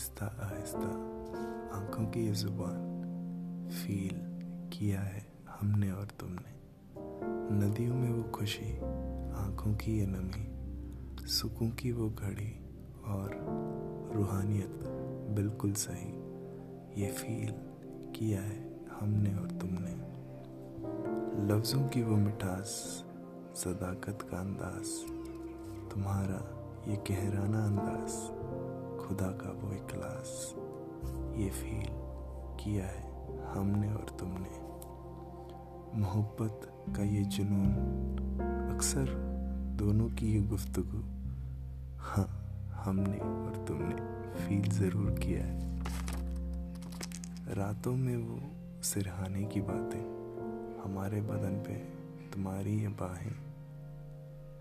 आहिस्ता आहिस्ता आँखों की ये ज़ुबान फील किया है हमने और तुमने। नदियों में वो खुशी, आँखों की ये नमी, सुकून की वो घड़ी और रूहानियत बिल्कुल सही, ये फील किया है हमने और तुमने। लफ्ज़ों की वो मिठास, सदाकत का अंदाज, तुम्हारा ये गहराना अंदाज खुदा का वो इखलास ये फील किया है हमने और तुमने। मोहब्बत का ये जुनून अक्सर दोनों की ये गुफ्तगु। हाँ हमने और तुमने फील ज़रूर किया है। रातों में वो सिरहाने की बातें, हमारे बदन पे तुम्हारी ये बाहें,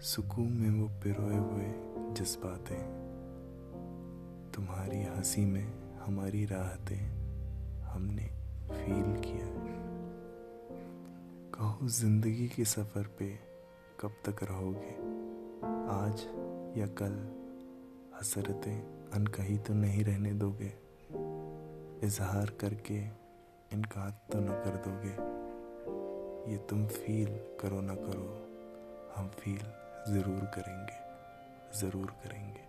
सुकून में वो पिरोए हुए जज्बातें। हँसी में हमारी राहतें हमने फील किया। कहो, ज़िंदगी के सफ़र पे कब तक रहोगे? आज या कल? हसरतें अनकही तो नहीं रहने दोगे। इजहार करके इनकार तो न कर दोगे। ये तुम फील करो ना करो, हम फील ज़रूर करेंगे ज़रूर करेंगे।